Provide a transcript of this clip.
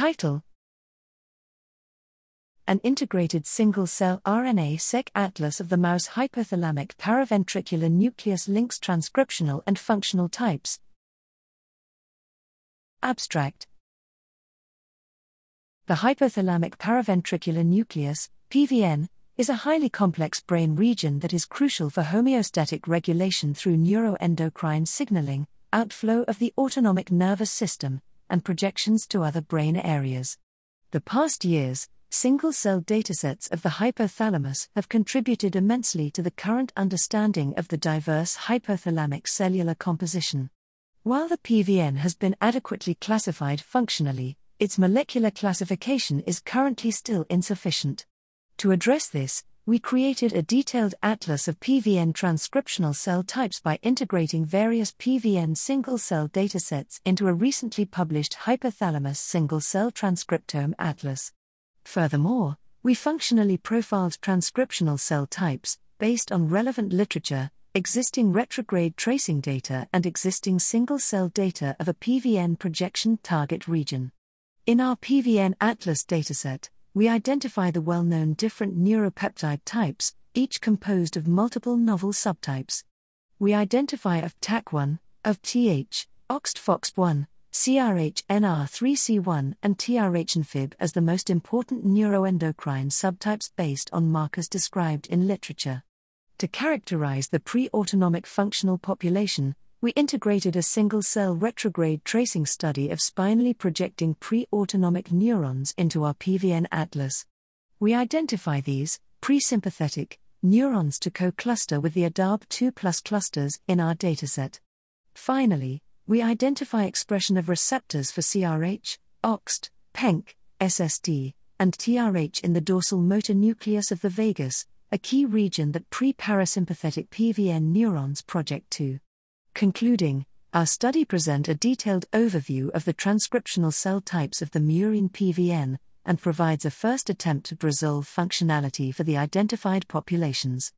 Title. An integrated single cell RNA seq atlas of the mouse hypothalamic paraventricular nucleus links transcriptional and functional types. Abstract. The hypothalamic paraventricular nucleus, PVN, is a highly complex brain region that is crucial for homeostatic regulation through neuroendocrine signaling, outflow of the autonomic nervous system, and projections to other brain areas. The past years, single cell datasets of the hypothalamus have contributed immensely to the current understanding of the diverse hypothalamic cellular composition. While the PVN has been adequately classified functionally, its molecular classification is currently still insufficient. To address this, we created a detailed atlas of PVN transcriptional cell types by integrating various PVN single cell datasets into a recently published hypothalamus single cell transcriptome atlas. Furthermore, we functionally profiled transcriptional cell types based on relevant literature, existing retrograde tracing data, and existing single cell data of a PVN projection target region. In our PVN Atlas dataset, we identify the well known different neuropeptide types, each composed of multiple novel subtypes. We identify AVP TAC1, AVP TH, OXT-FOXP1, CRH-NR3C1, and TRH-NFib as the most important neuroendocrine subtypes based on markers described in literature. To characterize the pre autonomic functional population, we integrated a single cell retrograde tracing study of spinally projecting pre autonomic neurons into our PVN atlas. We identify these, presympathetic, neurons to co cluster with the ADARB2 plus clusters in our dataset. Finally, we identify expression of receptors for CRH, OXT, PENK, SST, and TRH in the dorsal motor nucleus of the vagus, a key region that pre parasympathetic PVN neurons project to. Concluding, our study present a detailed overview of the transcriptional cell types of the murine PVN and provides a first attempt to resolve functionality for the identified populations.